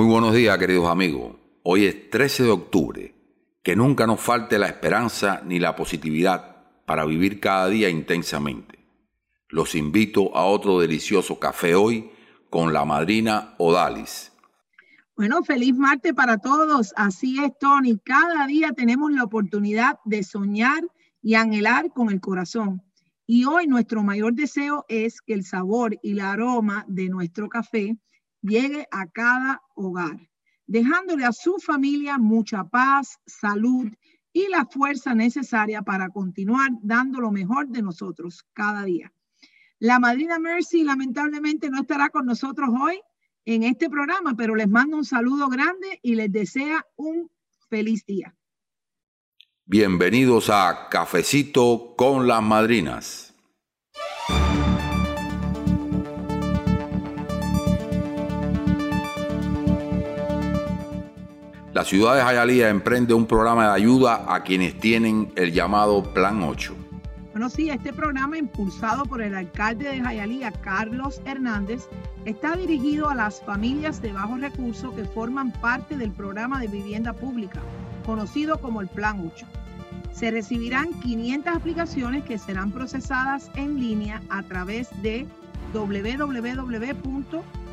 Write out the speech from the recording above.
Muy buenos días, queridos amigos. Hoy es 13 de octubre. Que nunca nos falte la esperanza ni la positividad para vivir cada día intensamente. Los invito a otro delicioso café hoy con la madrina Odalis. Bueno, feliz martes para todos. Así es, Tony. Cada día tenemos la oportunidad de soñar y anhelar con el corazón. Y hoy nuestro mayor deseo es que el sabor y el aroma de nuestro café llegue a cada hogar, dejándole a su familia mucha paz, salud y la fuerza necesaria para continuar dando lo mejor de nosotros cada día. La madrina Mercy lamentablemente no estará con nosotros hoy en este programa, pero les mando un saludo grande y les desea un feliz día. Bienvenidos a Cafecito con las Madrinas. La ciudad de Jayalía emprende un programa de ayuda a quienes tienen el llamado Plan 8. Bueno, sí, este programa impulsado por el alcalde de Jayalía, Carlos Hernández, está dirigido a las familias de bajos recursos que forman parte del programa de vivienda pública, conocido como el Plan 8. Se recibirán 500 aplicaciones que serán procesadas en línea a través de www